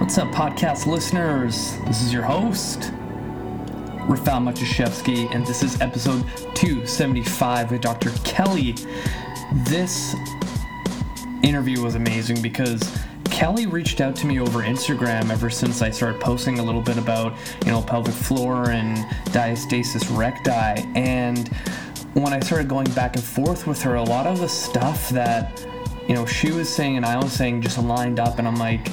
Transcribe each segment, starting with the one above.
What's up, podcast listeners? This is your host, Rafal Matuszewski, and this is episode 275 with Dr. Kelly. This interview was amazing because Kelly reached out to me over Instagram ever since I started posting a little bit about, you know, pelvic floor and diastasis recti. And when I started going back and forth with her, a lot of the stuff that, you know, she was saying and I was saying just lined up. And I'm like,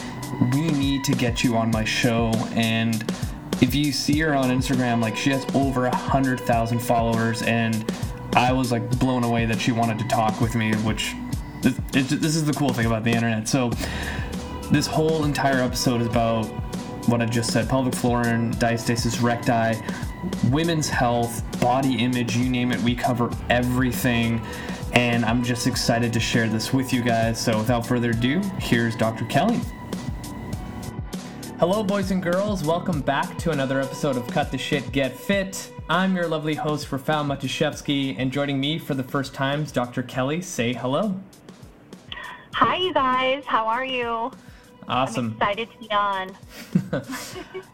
we need to get you on my show. And if you see her on Instagram, like she has over a hundred thousand followers, and I was like blown away that she wanted to talk with me, which this, this is the cool thing about the internet. So this whole entire episode is about what I just said: pelvic floor and diastasis recti, women's health, body image, you name it. We cover everything. And I'm just excited to share this with you guys. So, without further ado, here's Dr. Kelly. Hello, boys and girls. Welcome back to another episode of Cut the Shit, Get Fit. I'm your lovely host, Rafal Matuszewski, and joining me for the first time is Dr. Kelly. Say hello. Hi, you guys. How are you? Awesome. I'm excited to be on.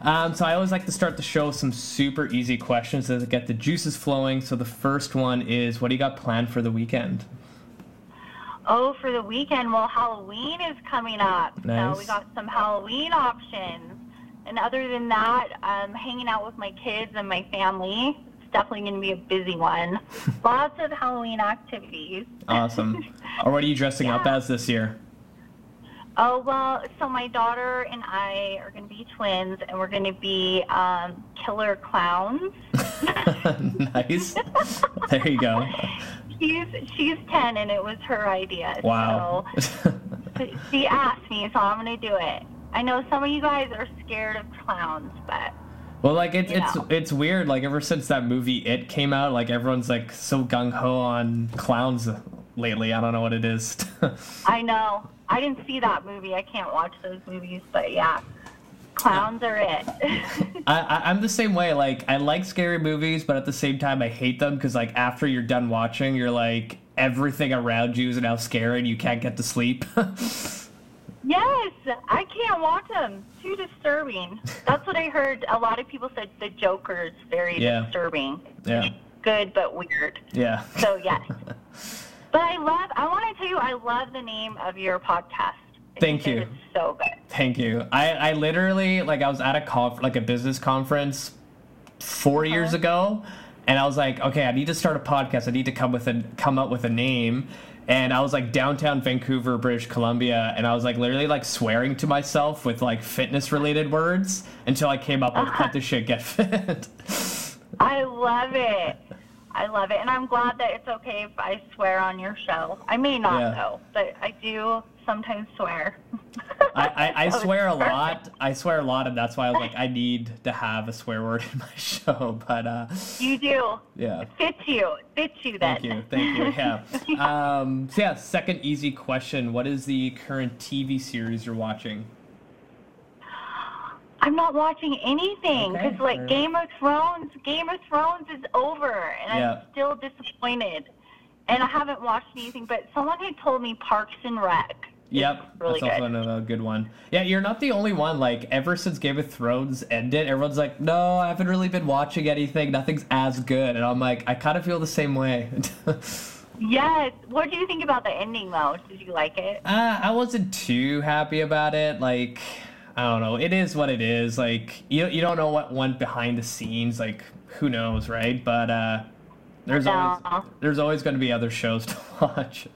um, so I always like to start the show with some super easy questions to get the juices flowing. So the first one is, what do you got planned for the weekend? Oh, for the weekend, well, Halloween is coming up. Nice. So we got some Halloween options. And other than that, I'm hanging out with my kids and my family. It's definitely going to be a busy one. Lots of Halloween activities. Awesome. or what are you dressing up as this year? Oh, well, so my daughter and I are going to be twins, and we're going to be um, killer clowns. nice. There you go. She's she's 10, and it was her idea. Wow. So she asked me, so I'm going to do it. I know some of you guys are scared of clowns, but Well, like it's it's know. it's weird. Like ever since that movie It came out, like everyone's like so gung ho on clowns lately. I don't know what it is. I know. I didn't see that movie. I can't watch those movies, but yeah, clowns are it. I, I'm the same way. Like I like scary movies, but at the same time I hate them because like after you're done watching, you're like everything around you is now scary and you can't get to sleep. yes, I can't watch them. Too disturbing. That's what I heard. A lot of people said the Joker is very Yeah. disturbing. yeah, Good, but weird. yeah. So yes. but I love. I want to tell you, I love the name of your podcast. Thank you. It's so good. Thank you. I, I literally like I was at a conf- like a business conference 4 years Uh-huh. ago, and I was like, okay, I need to start a podcast. I need to come with a come up with a name. And I was like downtown Vancouver, British Columbia, and I was like literally like swearing to myself with like fitness related words until I came up with Uh-huh. cut the shit, get fit. I love it. I love it, and I'm glad that it's okay if I swear on your show. I may not Yeah. though, but I do sometimes swear. I, I, I swear a lot. I swear a lot, and that's why I was like, I need to have a swear word in my show. But uh, You do. yeah. It fits you. It fits you then. Thank you. Thank you. Yeah. Um, so yeah, second easy question. What is the current TV series you're watching? I'm not watching anything Okay, because like fair Game of Thrones, Game of Thrones is over, and Yeah. I'm still disappointed. And I haven't watched anything, but someone had told me Parks and Rec. Yep, really that's also good. another good one. Yeah, you're not the only one. Like ever since Game of Thrones ended, everyone's like, "No, I haven't really been watching anything. Nothing's as good." And I'm like, I kind of feel the same way. Yes. What do you think about the ending though? Did you like it? Uh, I wasn't too happy about it. Like, I don't know. It is what it is. Like, you you don't know what went behind the scenes. Like, who knows, right? But uh, there's always there's always going to be other shows to watch.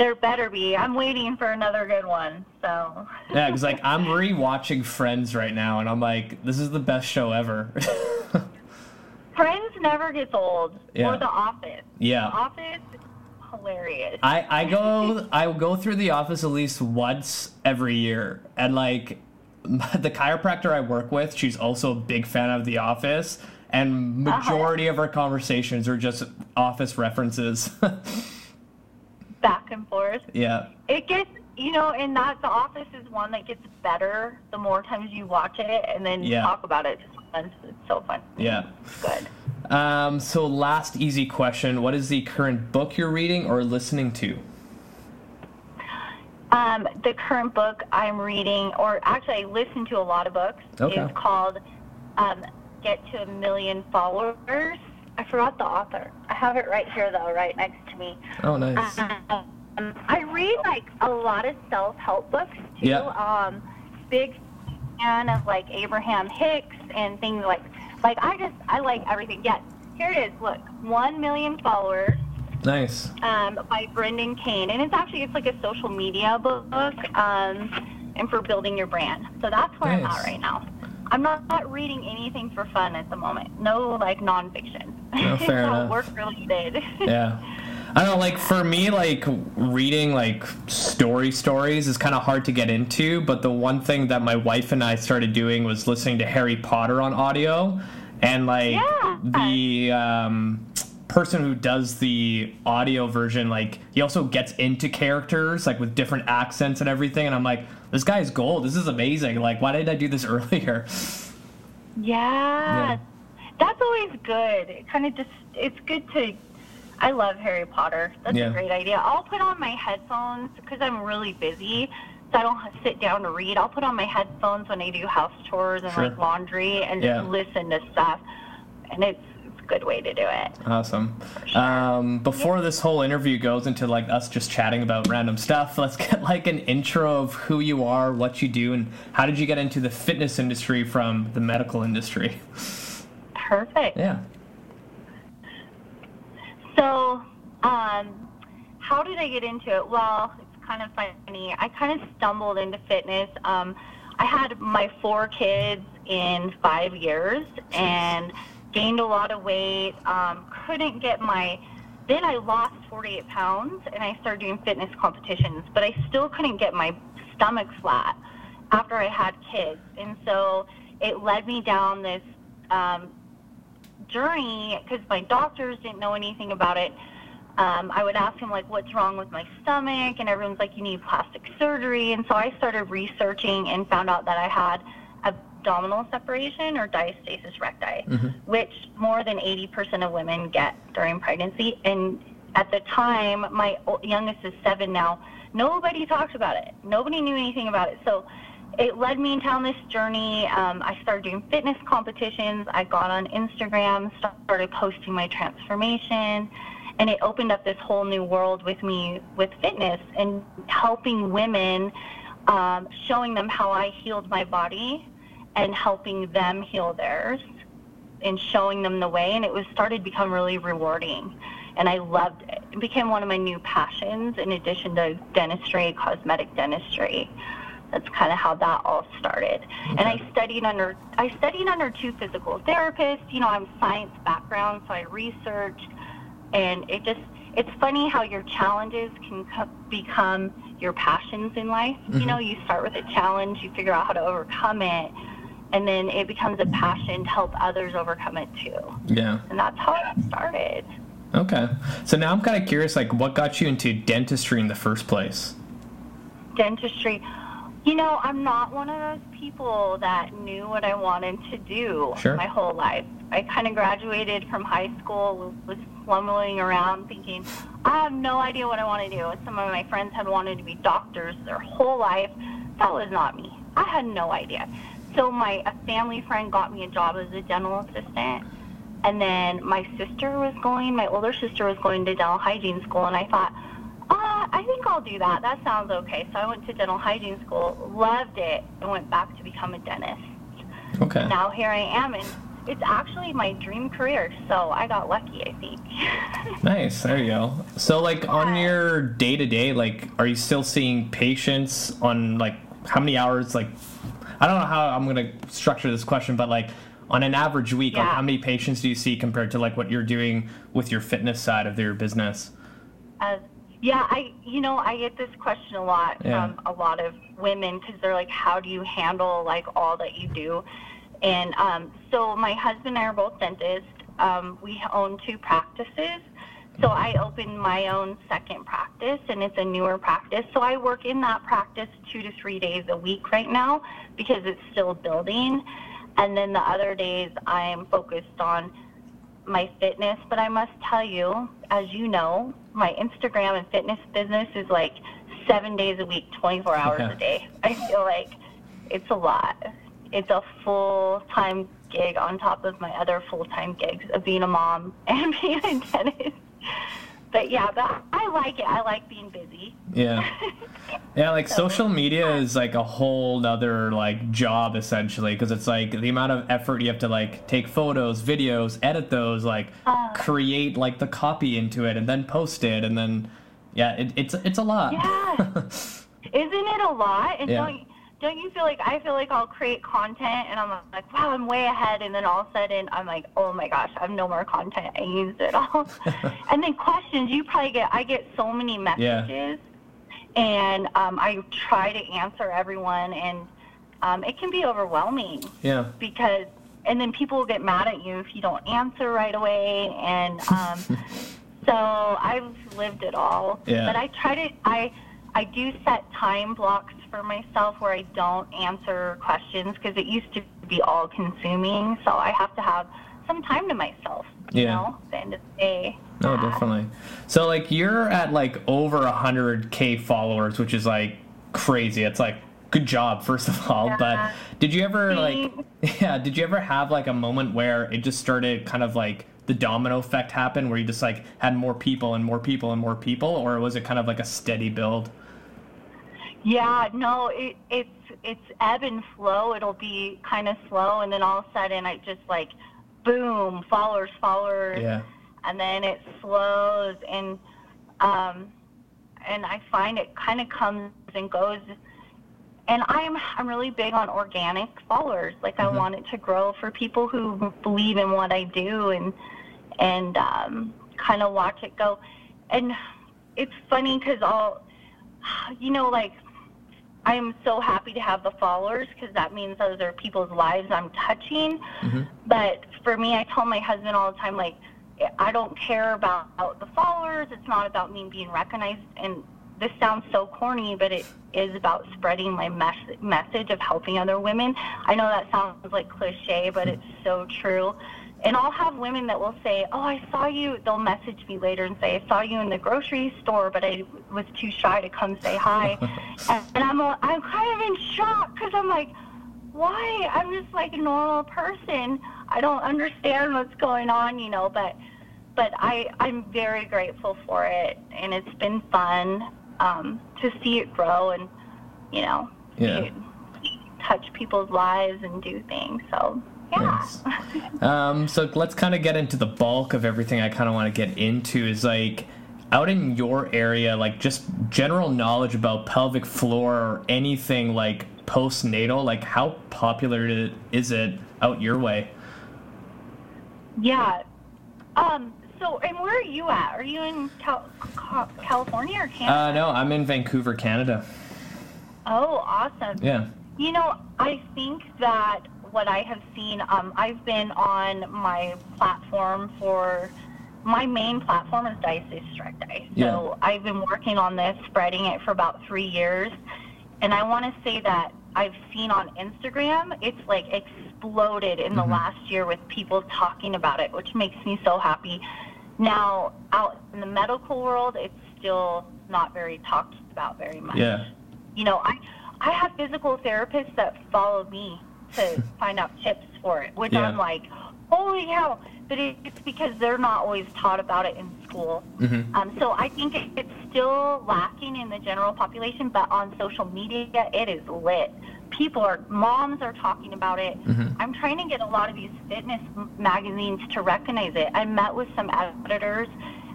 There better be. I'm waiting for another good one. So. Yeah, because like I'm rewatching Friends right now, and I'm like, this is the best show ever. Friends never gets old. Yeah. Or The Office. yeah. The Office, hilarious. I, I go I go through the office at least once every year and like the chiropractor I work with she's also a big fan of the office and uh-huh. majority of our conversations are just office references Back and forth. yeah It gets, you know, and that The Office is one that gets better the more times you watch it and then Yeah. talk about it. It's so fun. yeah Good. um so last easy question what is the current book you're reading or listening to Um, the current book I'm reading, or actually I listen to a lot of books, Okay. is called um, Get to a Million Followers. I forgot the author. Have it right here though, right next to me. Oh, nice. Um, I read like a lot of self-help books too. Yeah. Um, big fan of like Abraham Hicks and things like like I just I like everything. Yes, here it is. Look, one million followers Nice. um, by Brendan Kane, and it's actually it's like a social media book, um, and for building your brand. So that's where I'm at right now. I'm not, not reading anything for fun at the moment. No like nonfiction. No, fair enough. Work related. Yeah. I don't know, like for me, like reading like story stories is kind of hard to get into. But the one thing that my wife and I started doing was listening to Harry Potter on audio, and like Yeah. the um, person who does the audio version, like he also gets into characters like with different accents and everything. And I'm like, this guy's gold. This is amazing. Like, why didn't I do this earlier? Yeah. That's always good. It kind of just, it's good to, I love Harry Potter. That's Yeah. a great idea. I'll put on my headphones because I'm really busy. So I don't have to sit down to read. I'll put on my headphones when I do house chores and Sure. like laundry and Yeah. just listen to stuff. And it's, good way to do it. Awesome. Um, before this whole interview goes into like us just chatting about random stuff, let's get like an intro of who you are, what you do, and how did you get into the fitness industry from the medical industry? Perfect. Yeah. So, um, how did I get into it? Well, it's kind of funny. I kind of stumbled into fitness. Um, I had my four kids in five years and gained a lot of weight. Um, couldn't get my. Then I lost 48 pounds and I started doing fitness competitions, but I still couldn't get my stomach flat after I had kids. And so it led me down this um, journey because my doctors didn't know anything about it. Um, I would ask him like, "What's wrong with my stomach?" And everyone's like, "You need plastic surgery." And so I started researching and found out that I had abdominal separation or diastasis recti, which more than 80% of women get during pregnancy. And at the time, my youngest is seven now. Nobody talked about it. Nobody knew anything about it. So it led me down this journey. Um, I started doing fitness competitions. I got on Instagram, started posting my transformation, and it opened up this whole new world with me with fitness and helping women, um, showing them how I healed my body and helping them heal theirs and showing them the way. And it was started to become really rewarding. And I loved it. It became one of my new passions in addition to dentistry, cosmetic dentistry that's kind of how that all started. And I studied under I studied under two physical therapists. You know, I'm science background, so I researched, and it just it's funny how your challenges can co- become your passions in life. You mm-hmm. know, you start with a challenge, you figure out how to overcome it, and then it becomes a passion to help others overcome it too. Yeah. And that's how it started. Okay. So now I'm kind of curious, like, what got you into dentistry in the first place? dentistry. You know, I'm not one of those people that knew what I wanted to do Sure. my whole life. I kind of graduated from high school, was slumbling around thinking, I have no idea what I want to do. Some of my friends had wanted to be doctors their whole life. That was not me. I had no idea. So my a family friend got me a job as a dental assistant. And then my sister was going, my older sister was going to dental hygiene school, and I thought, uh, I think I'll do that. That sounds okay. So I went to dental hygiene school, loved it, and went back to become a dentist. Okay. Now here I am, and it's actually my dream career. So I got lucky, I think. Nice. There you go. So, like, on your day to day, like, are you still seeing patients on, like, how many hours? Like, I don't know how I'm going to structure this question, but, like, on an average week, like, how many patients do you see compared to, like, what you're doing with your fitness side of your business? Uh, yeah, I you know I get this question a lot Yeah. from a lot of women because they're like, how do you handle like all that you do? And um, so my husband and I are both dentists. Um, we own two practices. So I opened my own second practice, and it's a newer practice. So I work in that practice two to three days a week right now because it's still building. And then the other days I'm focused on my fitness, but I must tell you, as you know, my Instagram and fitness business is like seven days a week, 24 hours Yeah. a day. I feel like it's a lot. It's a full time gig on top of my other full time gigs of being a mom and being a dentist. But yeah, but I like it. I like being busy. Yeah. Yeah, like social media is like a whole other like job essentially because it's like the amount of effort you have to like take photos, videos, edit those, like Uh. create like the copy into it and then post it and then yeah, it, it's it's a lot. Yeah. Isn't it a lot? And Yeah. don't don't you feel like I feel like I'll create content and I'm like, wow, I'm way ahead, and then all of a sudden I'm like, oh my gosh, I have no more content. I used it all. and then questions, you probably get I get so many messages, and um, I try to answer everyone, and um, it can be overwhelming yeah. because and then people will get mad at you if you don't answer right away and um, so i've lived it all Yeah. but i try to i i do set time blocks for myself where i don't answer questions because it used to be all consuming so i have to have some time to myself you Yeah. know at the end of the day No, Yeah. definitely. So like you're at like over a hundred k followers, which is like crazy. It's like good job first of all. Yeah. But did you ever like yeah? Did you ever have like a moment where it just started kind of like the domino effect happened, where you just like had more people and more people and more people, or was it kind of like a steady build? Yeah, no, it, it's it's ebb and flow. It'll be kind of slow, and then all of a sudden, I just like, boom, followers, followers, Yeah. and then it slows, and um, and I find it kind of comes and goes. And I'm I'm really big on organic followers. Like I want it to grow for people who believe in what I do, and and um, kind of watch it go. And it's funny because I'll, you know, like I am so happy to have the followers because that means those are people's lives I'm touching. Mhm. But for me, I tell my husband all the time, like, I don't care about the followers. It's not about me being recognized. And this sounds so corny, but it is about spreading my mes- message of helping other women. I know that sounds like cliche, but it's so true. And I'll have women that will say, "Oh, I saw you." They'll message me later and say, "I saw you in the grocery store, but I was too shy to come say hi." and, and I'm a, I'm kind of in shock because I'm like, "Why? I'm just like a normal person. I don't understand what's going on, you know." But but I I'm very grateful for it, and it's been fun um, to see it grow and you know Yeah. to touch people's lives and do things. So yeah. Nice. Um, so let's kind of get into the bulk of everything I kind of want to get into is like out in your area, like just general knowledge about pelvic floor or anything like postnatal, like how popular is it out your way? Yeah. Um. So, and where are you at? Are you in Cal- California or Canada? Uh, no, I'm in Vancouver, Canada. oh, awesome. Yeah. You know, I think that what I have seen, um, I've been on my platform for my main platform is diastasis recti. So Yeah. I've been working on this, spreading it for about three years. And I want to say that I've seen on Instagram, it's like exploded in the Mhm. last year with people talking about it, which makes me so happy. Now, out in the medical world, it's still not very talked about very much Yeah. you know, I I have physical therapists that follow me to find out tips for it, which Yeah. I'm like, holy hell. But it's because they're not always taught about it in school. hmm Um, so I think it, it's still lacking in the general population, but on social media, it is lit. People are, moms are talking about it. Mhm. I'm trying to get a lot of these fitness magazines to recognize it. I met with some editors,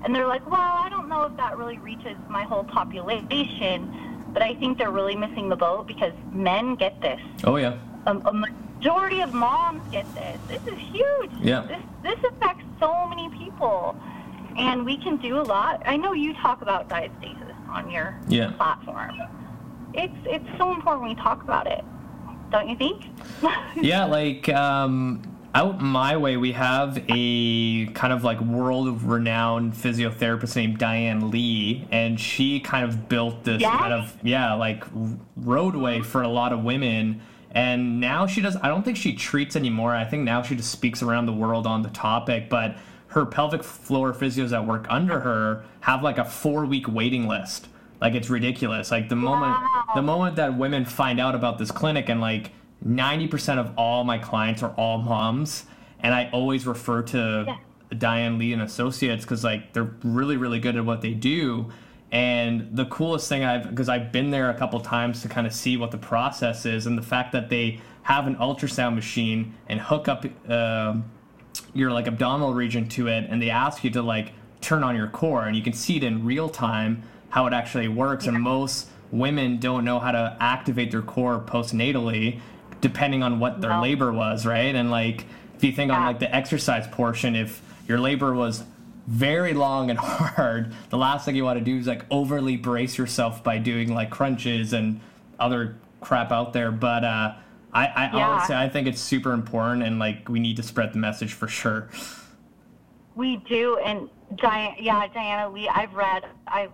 and they're like, well, I don't know if that really reaches my whole population, but I think they're really missing the boat because men get this Oh, yeah. A, a majority of moms get this. This is huge. Yeah. This this affects so many people, and we can do a lot. I know you talk about diastasis on your Yeah. platform. It's it's so important we talk about it, don't you think? yeah, like um, out my way, we have a kind of like world renowned physiotherapist named Diane Lee, and she kind of built this Yes. kind of yeah like roadway for a lot of women. And now she does. I don't think she treats anymore. I think now she just speaks around the world on the topic. But her pelvic floor physios that work under her have like a four week waiting list. Like it's ridiculous. Like the moment Wow. the moment that women find out about this clinic and like 90% of all my clients are all moms and I always refer to Yeah. Diane Lee and Associates because like they're really really good at what they do. And the coolest thing I've because I've been there a couple times to kind of see what the process is and the fact that they have an ultrasound machine and hook up um your like abdominal region to it and they ask you to like turn on your core and you can see it in real time how it actually works and most women don't know how to activate their core postnatally depending on what their No. labor was right? And like if you think on like the exercise portion if your labor was very long and hard the last thing you want to do is like overly brace yourself by doing like crunches and other crap out there but uh I, I Yeah. honestly I think it's super important and like we need to spread the message for sure. We do, and Diana, yeah, Diana Lee. I've read. I've.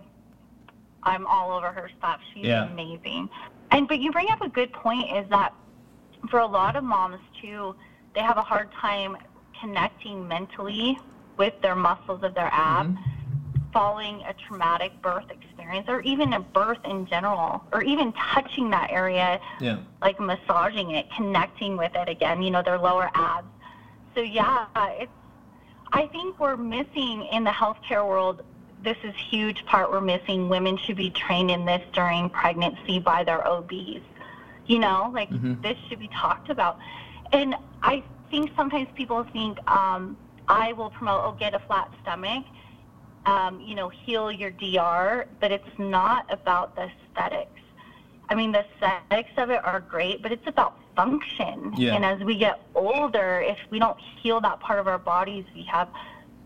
I'm all over her stuff. She's Yeah. amazing. And but you bring up a good point. Is that for a lot of moms too, they have a hard time connecting mentally with their muscles of their abs following a traumatic birth experience or even a birth in general or even touching that area Yeah. like massaging it, connecting with it again, you know, their lower abs. So yeah, it's I think we're missing in the healthcare world this is huge part we're missing. Women should be trained in this during pregnancy by their OBs. You know, like Mhm. this should be talked about. And I think sometimes people think um, I will promote, oh, get a flat stomach, um, you know, heal your DR, but it's not about the aesthetics. I mean, the aesthetics of it are great, but it's about function. Yeah. And as we get older, if we don't heal that part of our bodies, we have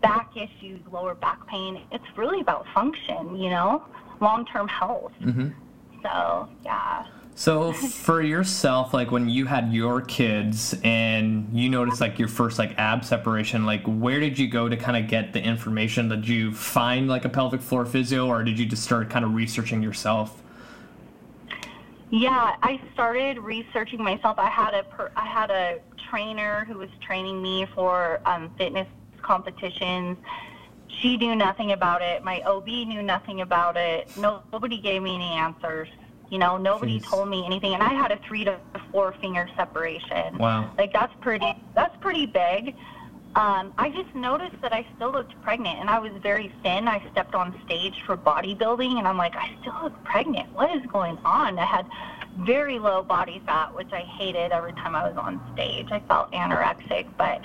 back issues, lower back pain. It's really about function, you know, long term health. hmm So, yeah. So for yourself, like when you had your kids and you noticed like your first like ab separation, like where did you go to kind of get the information? Did you find like a pelvic floor physio, or did you just start kind of researching yourself? Yeah, I started researching myself. I had a per, I had a trainer who was training me for um, fitness competitions. She knew nothing about it. My OB knew nothing about it. No, nobody gave me any answers. You know, nobody Jeez. told me anything. And I had a three to four finger separation. Wow. Like that's pretty. That's pretty big. Um, I just noticed that I still looked pregnant, and I was very thin. I stepped on stage for bodybuilding, and I'm like, I still look pregnant. What is going on? I had very low body fat, which I hated every time I was on stage. I felt anorexic, but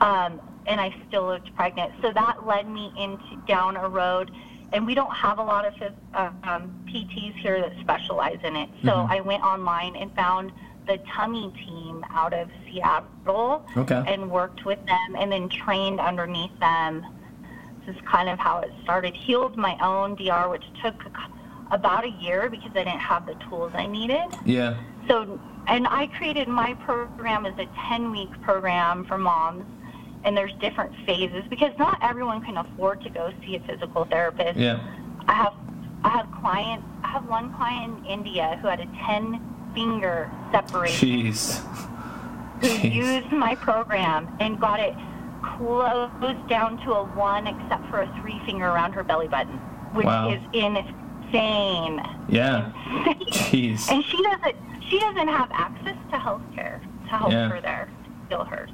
um, and I still looked pregnant. So that led me into down a road. And we don't have a lot of uh, um, PTs here that specialize in it. So Mhm. I went online and found the tummy team out of Seattle Okay. and worked with them and then trained underneath them. This is kind of how it started. Healed my own DR, which took about a year because I didn't have the tools I needed. Yeah. So, and I created my program as a 10 week program for moms. And there's different phases because not everyone can afford to go see a physical therapist. Yeah. I have I have clients. I have one client in India who had a 10 finger separation Jeez. who Jeez. used my program and got it closed down to a one except for a three finger around her belly button, which Wow. is insane. Yeah. Insane. Jeez. And she doesn't she doesn't have access to health care to help Yeah. her there, heal her.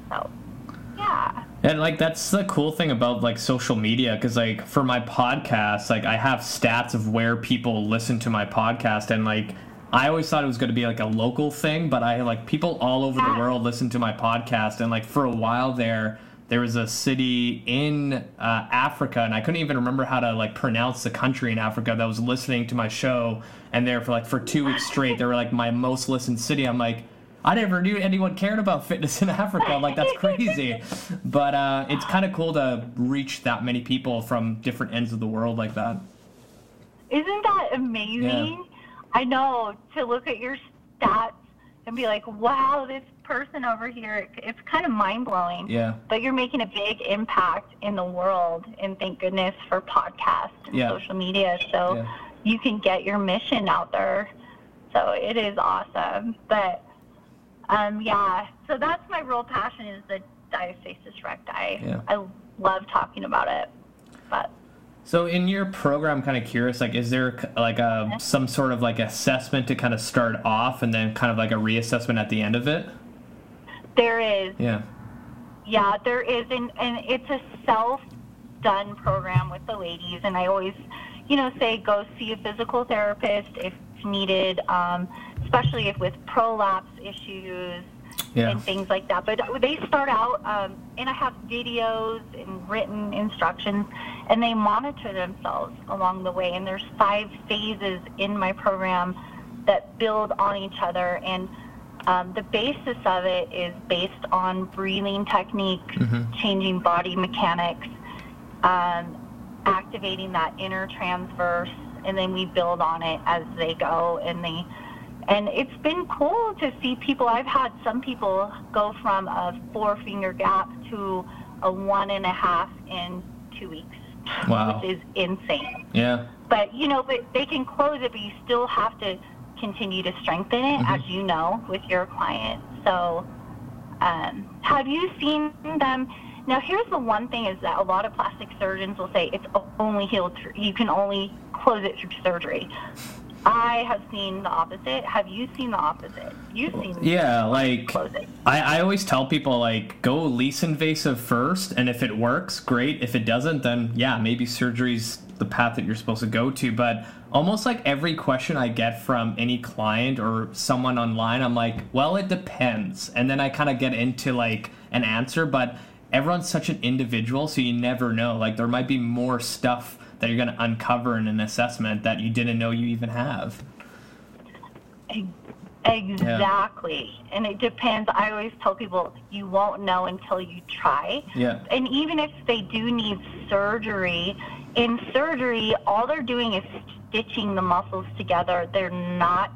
Yeah. And like that's the cool thing about like social media because like for my podcast, like I have stats of where people listen to my podcast, and like I always thought it was going to be like a local thing, but I like people all over the world listen to my podcast, and like for a while there. There was a city in uh, Africa, and I couldn't even remember how to like pronounce the country in Africa that was listening to my show, and there for like for two weeks straight, they were like my most listened city. I'm like, I never knew anyone cared about fitness in Africa. I'm like, that's crazy. but uh, it's kind of cool to reach that many people from different ends of the world like that. Isn't that amazing? Yeah. I know to look at your stats and be like, wow, this person over here, it's kind of mind blowing. Yeah. But you're making a big impact in the world, and thank goodness for podcasts and Yeah. social media, so Yeah. you can get your mission out there. So it is awesome. But um, yeah, so that's my real passion is the diastasis recti. Yeah. I love talking about it. But So in your program, kind of curious, like, is there like a some sort of like assessment to kind of start off, and then kind of like a reassessment at the end of it? There is. Yeah. Yeah, there is, and, and it's a self-done program with the ladies, and I always, you know, say go see a physical therapist if needed, um, especially if with prolapse issues Yeah. and things like that. But they start out, um, and I have videos and written instructions, and they monitor themselves along the way. And there's five phases in my program that build on each other, and um, the basis of it is based on breathing techniques, changing body mechanics, um, activating that inner transverse, and then we build on it as they go. And they, and it's been cool to see people. I've had some people go from a four finger gap to a one and a half in two weeks, Wow. which is insane. Yeah. But you know, but they can close it, but you still have to continue to strengthen it, as you know, with your client. So, um, have you seen them? Now, here's the one thing: is that a lot of plastic surgeons will say it's only healed. Through, you can only close it through surgery. I have seen the opposite. Have you seen the opposite? You've seen Yeah, like. I, I always tell people like go least invasive first, and if it works, great. If it doesn't, then yeah, maybe surgery's the path that you're supposed to go to. But almost like every question I get from any client or someone online, I'm like, well, it depends, and then I kind of get into like an answer, but everyone's such an individual, so you never know. Like there might be more stuff that you're gonna uncover in an assessment that you didn't know you even have. Exactly. And it depends. I always tell people you won't know until you try. Yeah. And even if they do need surgery, in surgery, all they're doing is stitching the muscles together. They're not,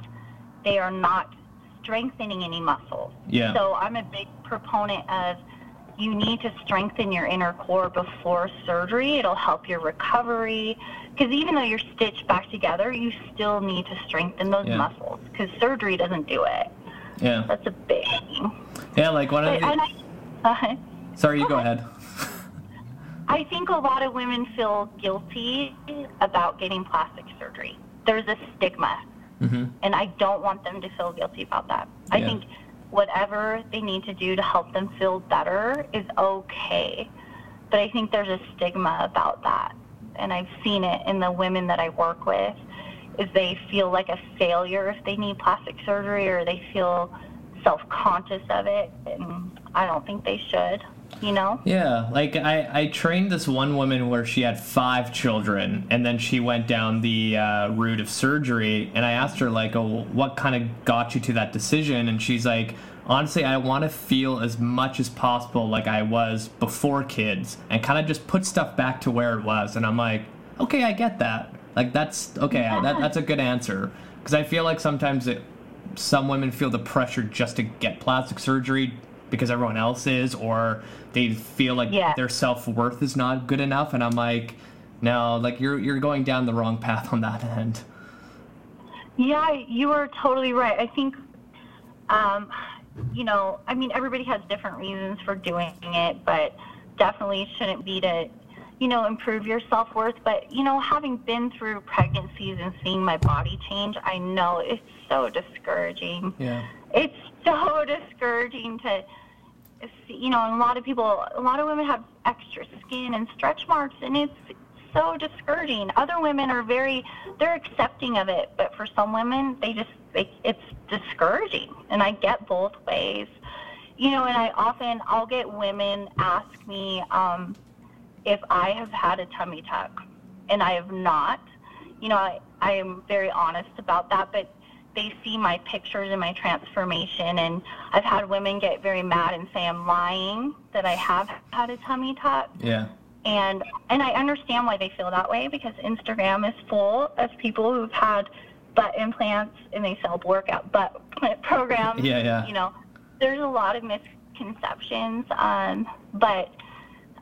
they are not strengthening any muscles. Yeah. So I'm a big proponent of you need to strengthen your inner core before surgery. It'll help your recovery. Because even though you're stitched back together, you still need to strengthen those Yeah. muscles. Because surgery doesn't do it. Yeah. That's a big thing. Yeah, like one of the. I, uh, Sorry, you go ahead. I think a lot of women feel guilty about getting plastic surgery. There's a stigma, hmm and I don't want them to feel guilty about that. I Yeah. think whatever they need to do to help them feel better is okay. But I think there's a stigma about that. And I've seen it in the women that I work with is they feel like a failure if they need plastic surgery or they feel self-conscious of it and I don't think they should, you know? Yeah, like I, I trained this one woman where she had five children, and then she went down the uh, route of surgery. And I asked her like, "Oh, what kind of got you to that decision?" And she's like, "Honestly, I want to feel as much as possible like I was before kids, and kind of just put stuff back to where it was." And I'm like, "Okay, I get that. Like that's okay. That, that's a good answer." Because I feel like sometimes it, some women feel the pressure just to get plastic surgery because everyone else is, or they feel like Yeah. their self worth is not good enough. And I'm like, no, like you're you're going down the wrong path on that end. Yeah, you are totally right. I think, um, you know, I mean, everybody has different reasons for doing it, but definitely shouldn't be to, you know, improve your self worth. But, you know, having been through pregnancies and seeing my body change, I know it's so discouraging. Yeah. It's so discouraging to, you know, a lot of people, a lot of women have extra skin and stretch marks, and it's so discouraging. Other women are very, they're accepting of it, but for some women, they just, they, it's discouraging. And I get both ways. You know, and I often, I'll get women ask me um, if I have had a tummy tuck, and I have not. You know, I, I am very honest about that, but they see my pictures and my transformation, and I've had women get very mad and say I'm lying that I have had a tummy tuck Yeah. and and I understand why they feel that way because Instagram is full of people who've had butt implants and they sell workout butt programs. Yeah, yeah. You know, there's a lot of misconceptions, um, but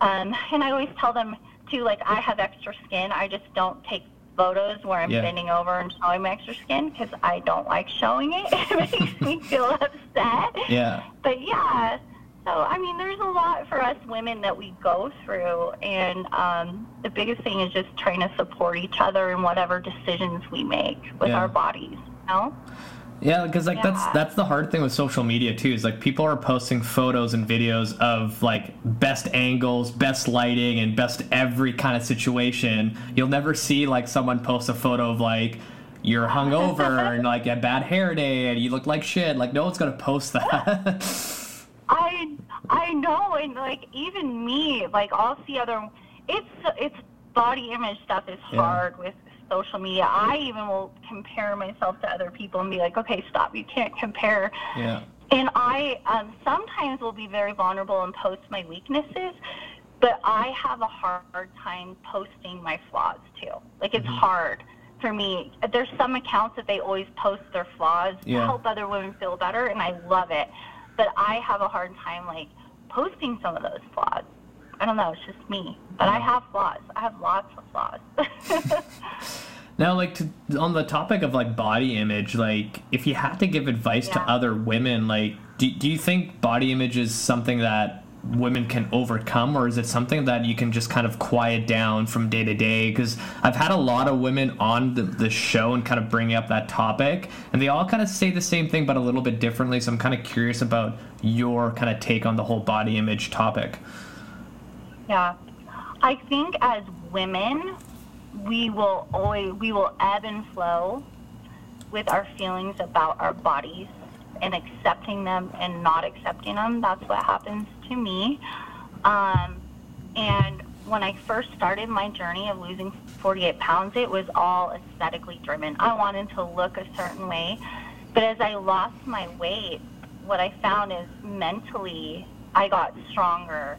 um, and I always tell them too, like I have extra skin. I just don't take photos where I'm Yeah. bending over and showing my extra skin because I don't like showing it. it makes me feel upset Yeah. but yeah, So, I mean, there's a lot for us women that we go through, and um, the biggest thing is just trying to support each other in whatever decisions we make with Yeah. our bodies. You know? Yeah, because like that's Yeah. that's the hard thing with social media too. Is like people are posting photos and videos of like best angles, best lighting, and best every kind of situation. You'll never see like someone post a photo of like you're hungover and like a bad hair day and you look like shit. Like no one's gonna post that. I I know, and like even me, like I'll see other. It's it's body image stuff is Yeah. hard with social media. I even will compare myself to other people and be like, okay, stop, you can't compare. yeah. And I um, sometimes will be very vulnerable and post my weaknesses, but I have a hard time posting my flaws too. Like it's hard for me. There's some accounts that they always post their flaws Yeah. to help other women feel better, and I love it. But I have a hard time like posting some of those flaws. I don't know. It's just me, but I mm. have flaws. I have lots of flaws. Now, like to, on the topic of like body image, like if you had to give advice to other women, like do, do you think body image is something that women can overcome, or is it something that you can just kind of quiet down from day to day? Because I've had a lot of women on the, the show and kind of bring up that topic, and they all kind of say the same thing but a little bit differently. So I'm kind of curious about your kind of take on the whole body image topic. Yeah. I think as women, we will always we will ebb and flow with our feelings about our bodies and accepting them and not accepting them. That's what happens to me. Um, and when I first started my journey of losing 48 pounds, it was all aesthetically driven. I wanted to look a certain way. But as I lost my weight, what I found is mentally I got stronger.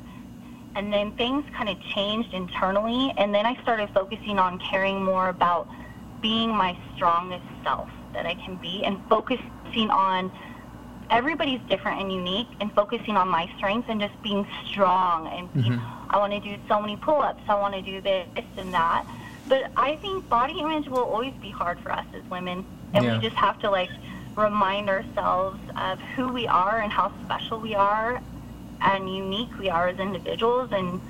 And then things kind of changed internally. And then I started focusing on caring more about being my strongest self that I can be and focusing on everybody's different and unique and focusing on my strengths and just being strong and being, mm-hmm. I want to do so many pull-ups, I want to do this and that. But I think body image will always be hard for us as women, and Yeah. we just have to like remind ourselves of who we are and how special we are and unique we are as individuals and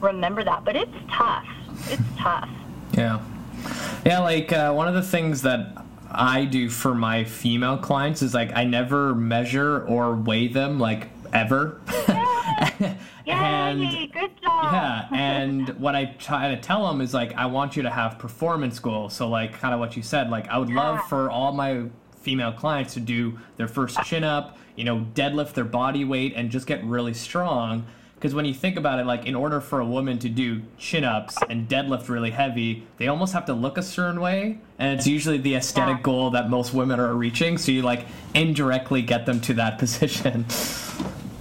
remember that. But it's tough. It's tough. Yeah. Yeah, like uh, one of the things that I do for my female clients is like I never measure or weigh them like ever. Yay, and good job. yeah, and what I try to tell them is like I want you to have performance goals. So like kind of what you said, like I would love for all my female clients to do their first chin up, you know, deadlift their body weight and just get really strong. Because when you think about it, like in order for a woman to do chin ups and deadlift really heavy, they almost have to look a certain way. And it's usually the aesthetic Yeah. goal that most women are reaching. So you like indirectly get them to that position.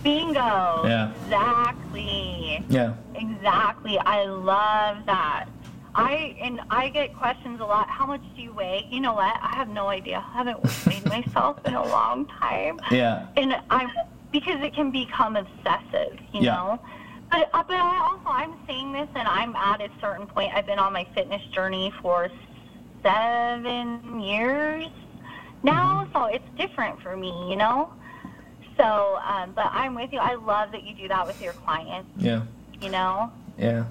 Bingo. Yeah. Exactly. yeah. Exactly. I love that. I and I get questions a lot. How much do you weigh? You know what? I have no idea. I haven't weighed myself in a long time. Yeah. And I'm because it can become obsessive, you Yeah. know. But uh, but I also I'm saying this, and I'm at a certain point. I've been on my fitness journey for seven years now, so it's different for me, you know. So, um, but I'm with you. I love that you do that with your clients. Yeah. You know. Yeah.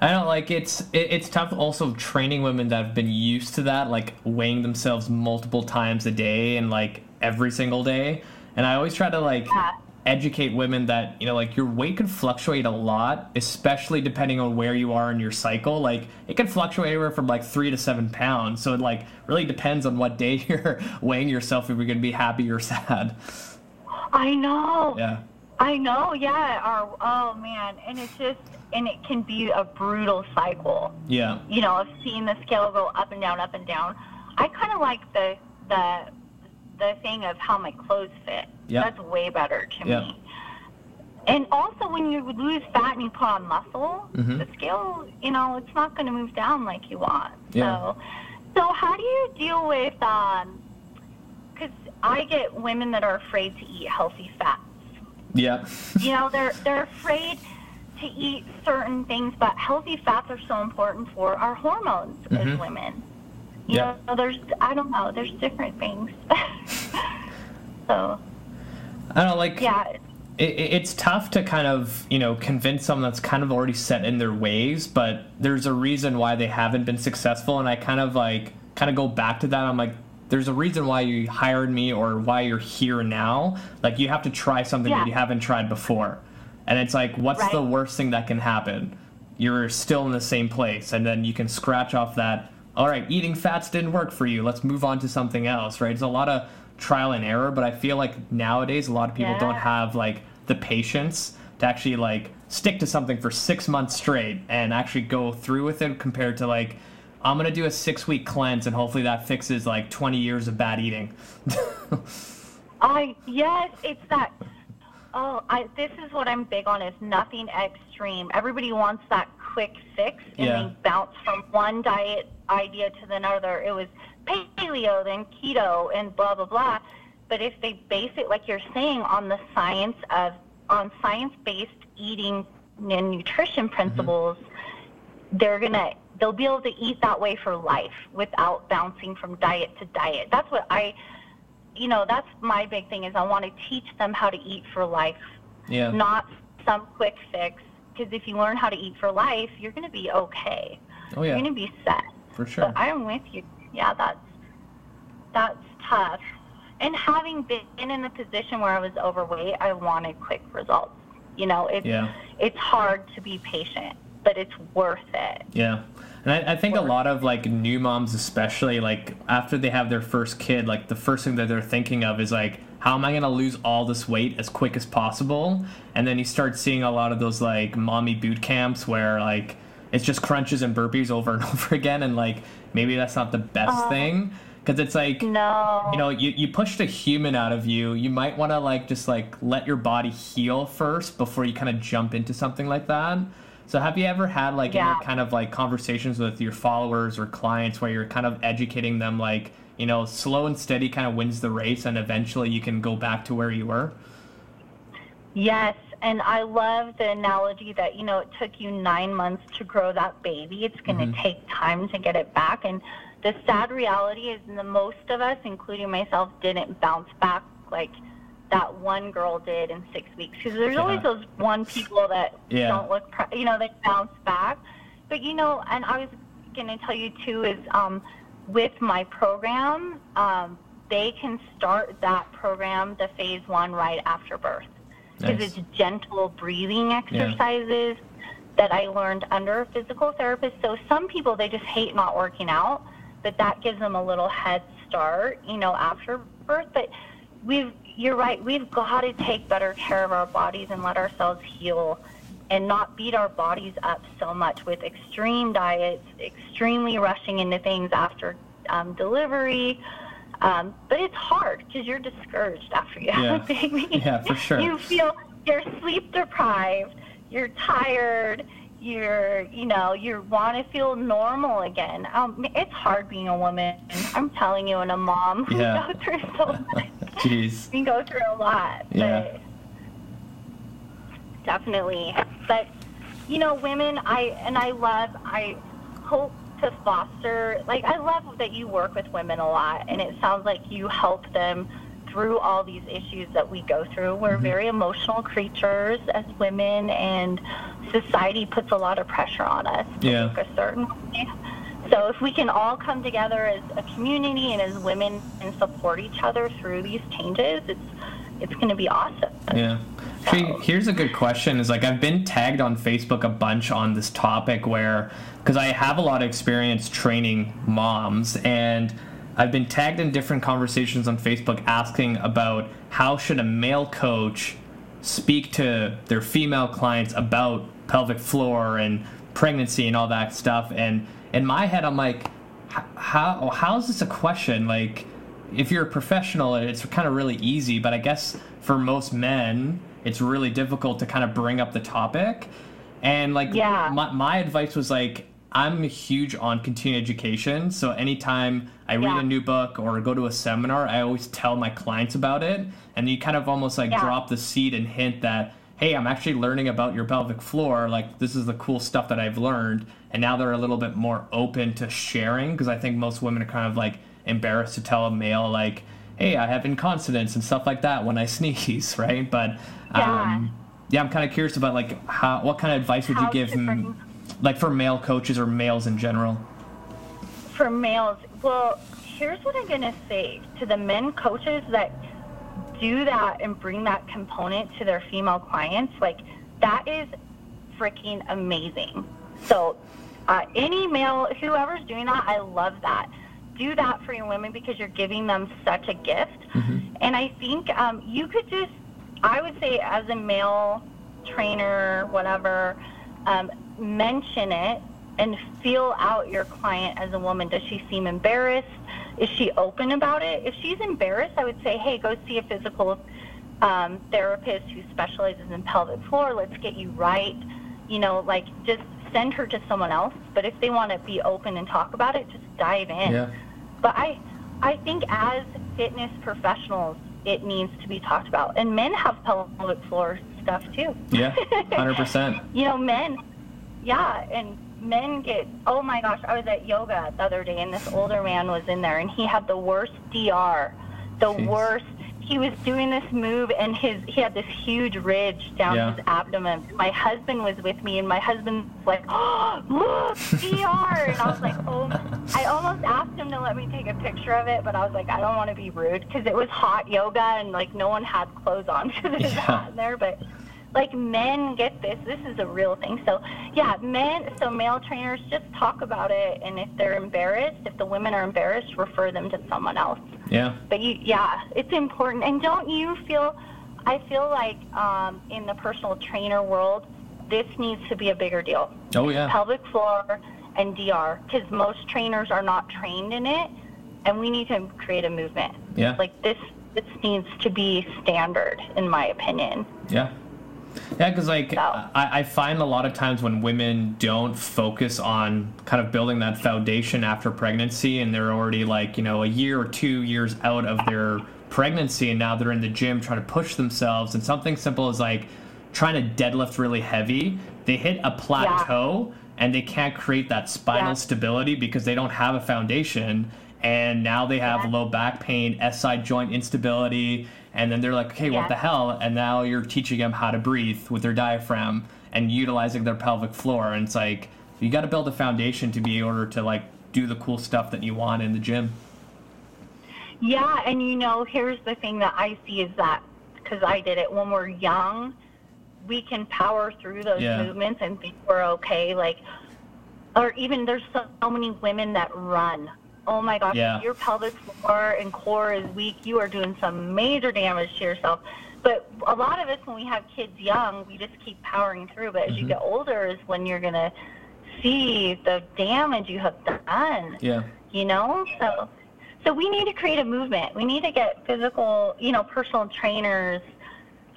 I don't like it's it, it's tough also training women that have been used to that like weighing themselves multiple times a day and like every single day. And I always try to like Yeah. educate women that you know like your weight can fluctuate a lot especially depending on where you are in your cycle. Like it can fluctuate anywhere from like three to seven pounds. So it like really depends on what day you're weighing yourself if you're gonna be happy or sad. I know. yeah I know. Yeah. Our, oh man, and it's just and it can be a brutal cycle. yeah you know, of seeing the scale go up and down, up and down. I kind of like the the the thing of how my clothes fit. Yeah. That's way better to Yeah. me. And also, when you lose fat and you put on muscle, Mhm. the scale, you know, it's not going to move down like you want. Yeah. So, so how do you deal with? um 'cause I get women that are afraid to eat healthy fats yeah. You know they're they're afraid to eat certain things but healthy fats are so important for our hormones Mhm. as women. You Yeah. know there's i don't know there's different things. So. I don't like yeah. it, it's tough to kind of you know convince someone that's kind of already set in their ways but there's a reason why they haven't been successful and i kind of like kind of go back to that. I'm like there's a reason why you hired me or why you're here now like you have to try something Yeah. that you haven't tried before and it's like what's Right. the worst thing that can happen you're still in the same place and then you can scratch off that all right eating fats didn't work for you let's move on to something else right it's a lot of trial and error but i feel like nowadays a lot of people Yeah. don't have like the patience to actually like stick to something for six months straight and actually go through with it compared to like i'm gonna do a six week cleanse and hopefully that fixes like 20 years of bad eating I yes, it's that. Oh, I this is what I'm big on is nothing extreme. Everybody wants that quick fix, and Yeah. they bounce from one diet idea to the another. It was paleo, then keto, and blah blah blah. But if they base it, like you're saying, on the science of on science-based eating and nutrition mm-hmm. principles, they're gonna they'll be able to eat that way for life without bouncing from diet to diet. That's what I you know, that's my big thing is I want to teach them how to eat for life, yeah not some quick fix. Because if you learn how to eat for life, you're going to be okay. oh You're going to be set. for sure I'm with you. Yeah, that's that's tough. And having been in the position where I was overweight, I wanted quick results. You know, it's Yeah. it's hard to be patient, but it's worth it. Yeah. And I, I think a lot of like new moms, especially like after they have their first kid, like the first thing that they're thinking of is like, how am I going to lose all this weight as quick as possible? And then you start seeing a lot of those like mommy boot camps where like it's just crunches and burpees over and over again. And like maybe that's not the best Uh, thing because it's like, No. you know you, you pushed a human out of you you might want to like just like let your body heal first before you kind of jump into something like that so have you ever had like Yeah. any kind of like conversations with your followers or clients where you're kind of educating them like you know slow and steady kind of wins the race and eventually you can go back to where you were Yes, and I love the analogy that you know it took you nine months to grow that baby. It's going to Mhm. take time to get it back, and the sad reality is, the most of us, including myself, didn't bounce back like that one girl did in six weeks. Because there's always those one people that Yeah. don't look, you know, they bounce back. But you know, and I was going to tell you too is um, with my program, um, they can start that program, the phase one, right after birth because Nice. it's gentle breathing exercises that I learned under a physical therapist. So some people they just hate not working out, but that gives them a little head start, you know, after birth. But we've you're right, we've got to take better care of our bodies and let ourselves heal and not beat our bodies up so much with extreme diets, extremely rushing into things after um, delivery. Um, but it's hard because you're discouraged after you have a baby. Yeah, for sure. You feel you're sleep deprived, you're tired, you're, you know, you want to feel normal again. Um, it's hard being a woman. I'm telling you, and a mom. Yeah. We go through so much. Jeez We go through a lot. Yeah. Definitely. But you know, women, I and I love. I hope to foster. Like I love that you work with women a lot, and it sounds like you help them through all these issues that we go through. We're Mhm. very emotional creatures as women, and society puts a lot of pressure on us to Yeah. look a certain way. So if we can all come together as a community and as women and support each other through these changes, it's it's going to be awesome. Yeah. Actually, here's a good question. Is like I've been tagged on Facebook a bunch on this topic where, because I have a lot of experience training moms, and I've been tagged in different conversations on Facebook asking about how should a male coach speak to their female clients about pelvic floor and pregnancy and all that stuff. And in my head, I'm like, how how is this a question? Like, if you're a professional, it's kind of really easy. But I guess for most men, it's really difficult to kind of bring up the topic. And like, Yeah. my, my advice was like, I'm huge on continuing education. So anytime I read Yeah. a new book or go to a seminar, I always tell my clients about it. And you kind of almost like Yeah. drop the seed and hint that, hey, I'm actually learning about your pelvic floor. Like, this is the cool stuff that I've learned. And now they're a little bit more open to sharing because I think most women are kind of like embarrassed to tell a male, like, hey, I have incontinence and stuff like that when I sneeze, right? But Yeah. um, yeah, I'm kind of curious about like how what kind of advice would you give, m- like for male coaches or males in general? for males, well, here's what I'm gonna say to the men coaches that do that and bring that component to their female clients. Like that is freaking amazing. So, uh, any male, whoever's doing that, I love that. Do that for your women because you're giving them such a gift. And I think um, you could just, I would say, as a male trainer, whatever, um, mention it and feel out your client as a woman. Does she seem embarrassed? Is she open about it? If she's embarrassed, I would say, hey, go see a physical um, therapist who specializes in pelvic floor. Let's get you right. You know, like just send her to someone else. But if they want to be open and talk about it, just dive in. Yeah. But I, I think as fitness professionals, it needs to be talked about. And men have pelvic floor stuff too. Yeah, hundred percent. you know, men, yeah, and men get, oh my gosh, I was at yoga the other day and this older man was in there and he had the worst DR, the Jeez. worst. He was doing this move and his he had this huge ridge down Yeah. his abdomen. My husband was with me and my husband's like, oh, look, DR. And I was like, oh, I almost asked him to let me take a picture of it, but I was like, I don't want to be rude because it was hot yoga and like no one had clothes on because it was Yeah. hot in there. But like men get this. This is a real thing. So yeah, men. So male trainers just talk about it, and if they're embarrassed, if the women are embarrassed, refer them to someone else. Yeah. But you, yeah, it's important. And don't you feel? I feel like um, in the personal trainer world, this needs to be a bigger deal. Oh yeah. Pelvic floor and DR, because most trainers are not trained in it, and we need to create a movement. Yeah. Like this, this needs to be standard, in my opinion. Yeah. Yeah, because like So- I, I find a lot of times when women don't focus on kind of building that foundation after pregnancy, and they're already like you know a year or two years out of their pregnancy, and now they're in the gym trying to push themselves, and something simple as like trying to deadlift really heavy, they hit a plateau, and they can't create that spinal Yeah. stability because they don't have a foundation. And now they have Yeah. low back pain, SI joint instability, and then they're like, okay, what the hell? And now you're teaching them how to breathe with their diaphragm and utilizing their pelvic floor. And it's like, you got to build a foundation to be able to like do the cool stuff that you want in the gym. Yeah, and you know, here's the thing that I see is that because I did it when we're young, we can power through those Yeah. movements and think we're okay. Like, or even there's so, so many women that run. Oh my gosh, Yeah. if your pelvic floor and core is weak, you are doing some major damage to yourself. But a lot of us, when we have kids young, we just keep powering through. But as Mm-hmm. you get older, is when you're gonna see the damage you have done Yeah. you know so so we need to create a movement we need to get physical you know personal trainers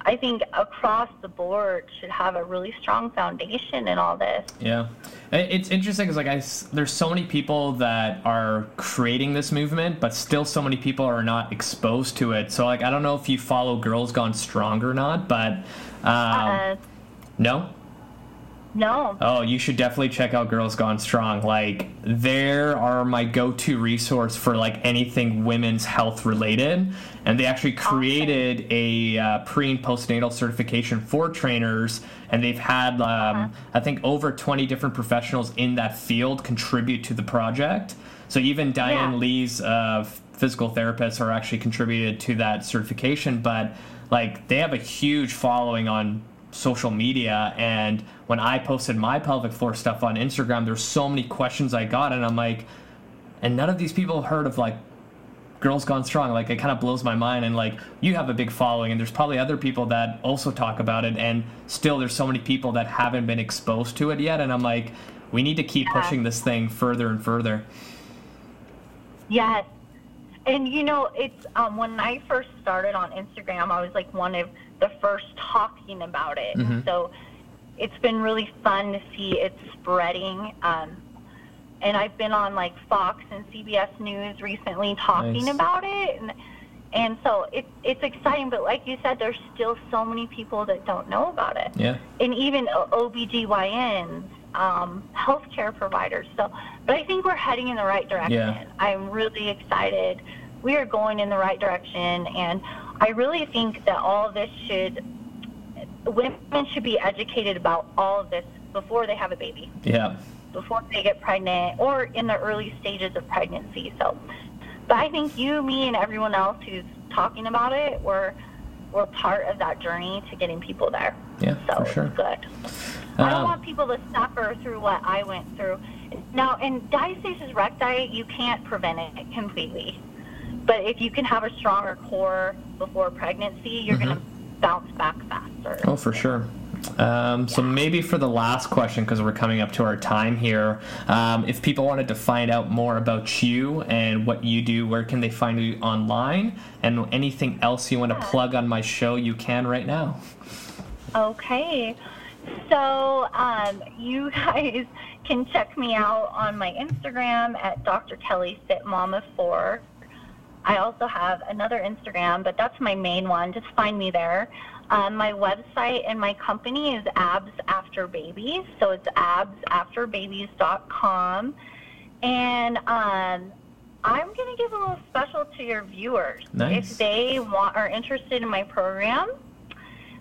i think across the board should have a really strong foundation in all this Yeah, it's interesting because like I, there's so many people that are creating this movement, but still so many people are not exposed to it. So like I don't know if you follow Girls Gone Strong or not, but um, uh, no. no Oh, you should definitely check out Girls Gone Strong. Like, there are my go-to resource for like anything women's health related, and they actually created a uh, pre and postnatal certification for trainers, and they've had um, I think over 20 different professionals in that field contribute to the project. So even Diane Yeah. Lee's uh, physical therapists are actually contributed to that certification, but like they have a huge following on social media and when i posted my pelvic floor stuff on instagram there's so many questions i got and i'm like and none of these people have heard of like girls gone strong like it kind of blows my mind and like you have a big following and there's probably other people that also talk about it and still there's so many people that haven't been exposed to it yet and i'm like we need to keep Yeah. pushing this thing further and further yes and you know it's um, when i first started on instagram i was like one of the first talking about it Mhm. so it's been really fun to see it spreading um, and I've been on like Fox and CBS News recently talking Nice. about it, and and so it's it's exciting. But like you said, there's still so many people that don't know about it, yeah and even O- OBGYNs, um, healthcare providers. So, but I think we're heading in the right direction. Yeah. I'm really excited we are going in the right direction. And I really think that all of this should, women should be educated about all of this before they have a baby. Yeah. Before they get pregnant or in the early stages of pregnancy. So, but I think you, me, and everyone else who's talking about it, we're, we're part of that journey to getting people there. Yeah, so for sure. it's good. I don't Um, want people to suffer through what I went through. Now, in diastasis recti, you can't prevent it completely. But if you can have a stronger core before pregnancy, you're going to bounce back faster. Oh, for sure. Um, so maybe for the last question, because we're coming up to our time here, um, if people wanted to find out more about you and what you do, where can they find you online? And anything else you want to plug on my show, you can right now. Okay. So um, you guys can check me out on my Instagram at Dr. Kelly Fit Mama 4. I also have another Instagram, but that's my main one. Just find me there. Um, my website and my company is Abs After Babies, so it's absafterbabies.com. And um, I'm going to give a little special to your viewers. Nice. If they want are interested in my program,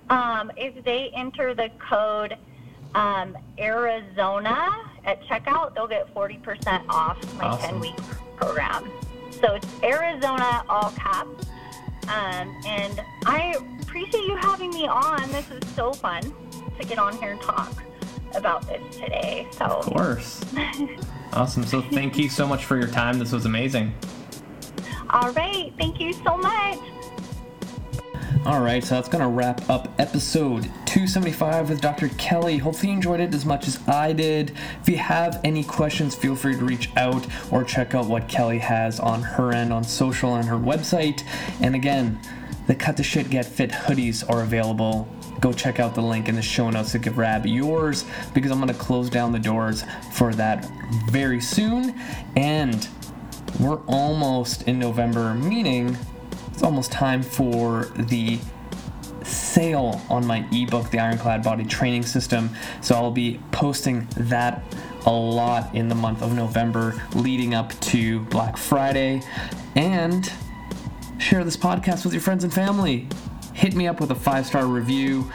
um, if they enter the code um, Arizona at checkout, they'll get 40% off my Awesome. 10 week program. So it's Arizona, all caps. Um, and I appreciate you having me on. This is so fun to get on here and talk about this today. So. Of course. Awesome. So thank you so much for your time. This was amazing. all right. Thank you so much. All right, so that's going to wrap up episode 275 with Dr. Kelly. Hopefully, you enjoyed it as much as I did. If you have any questions, feel free to reach out or check out what Kelly has on her end on social and her website. And again, the Cut the Shit Get Fit hoodies are available. Go check out the link in the show notes to grab yours because I'm going to close down the doors for that very soon. And we're almost in November, meaning it's almost time for the sale on my ebook, The Ironclad Body Training System. So I'll be posting that a lot in the month of November leading up to Black Friday. And share this podcast with your friends and family. Hit me up with a five star review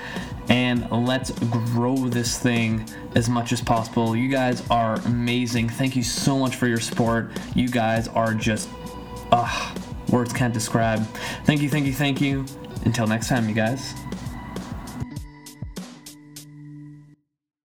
and let's grow this thing as much as possible. You guys are amazing. Thank you so much for your support. You guys are just, ah, words can't describe. Thank you, thank you, thank you. Until next time, you guys.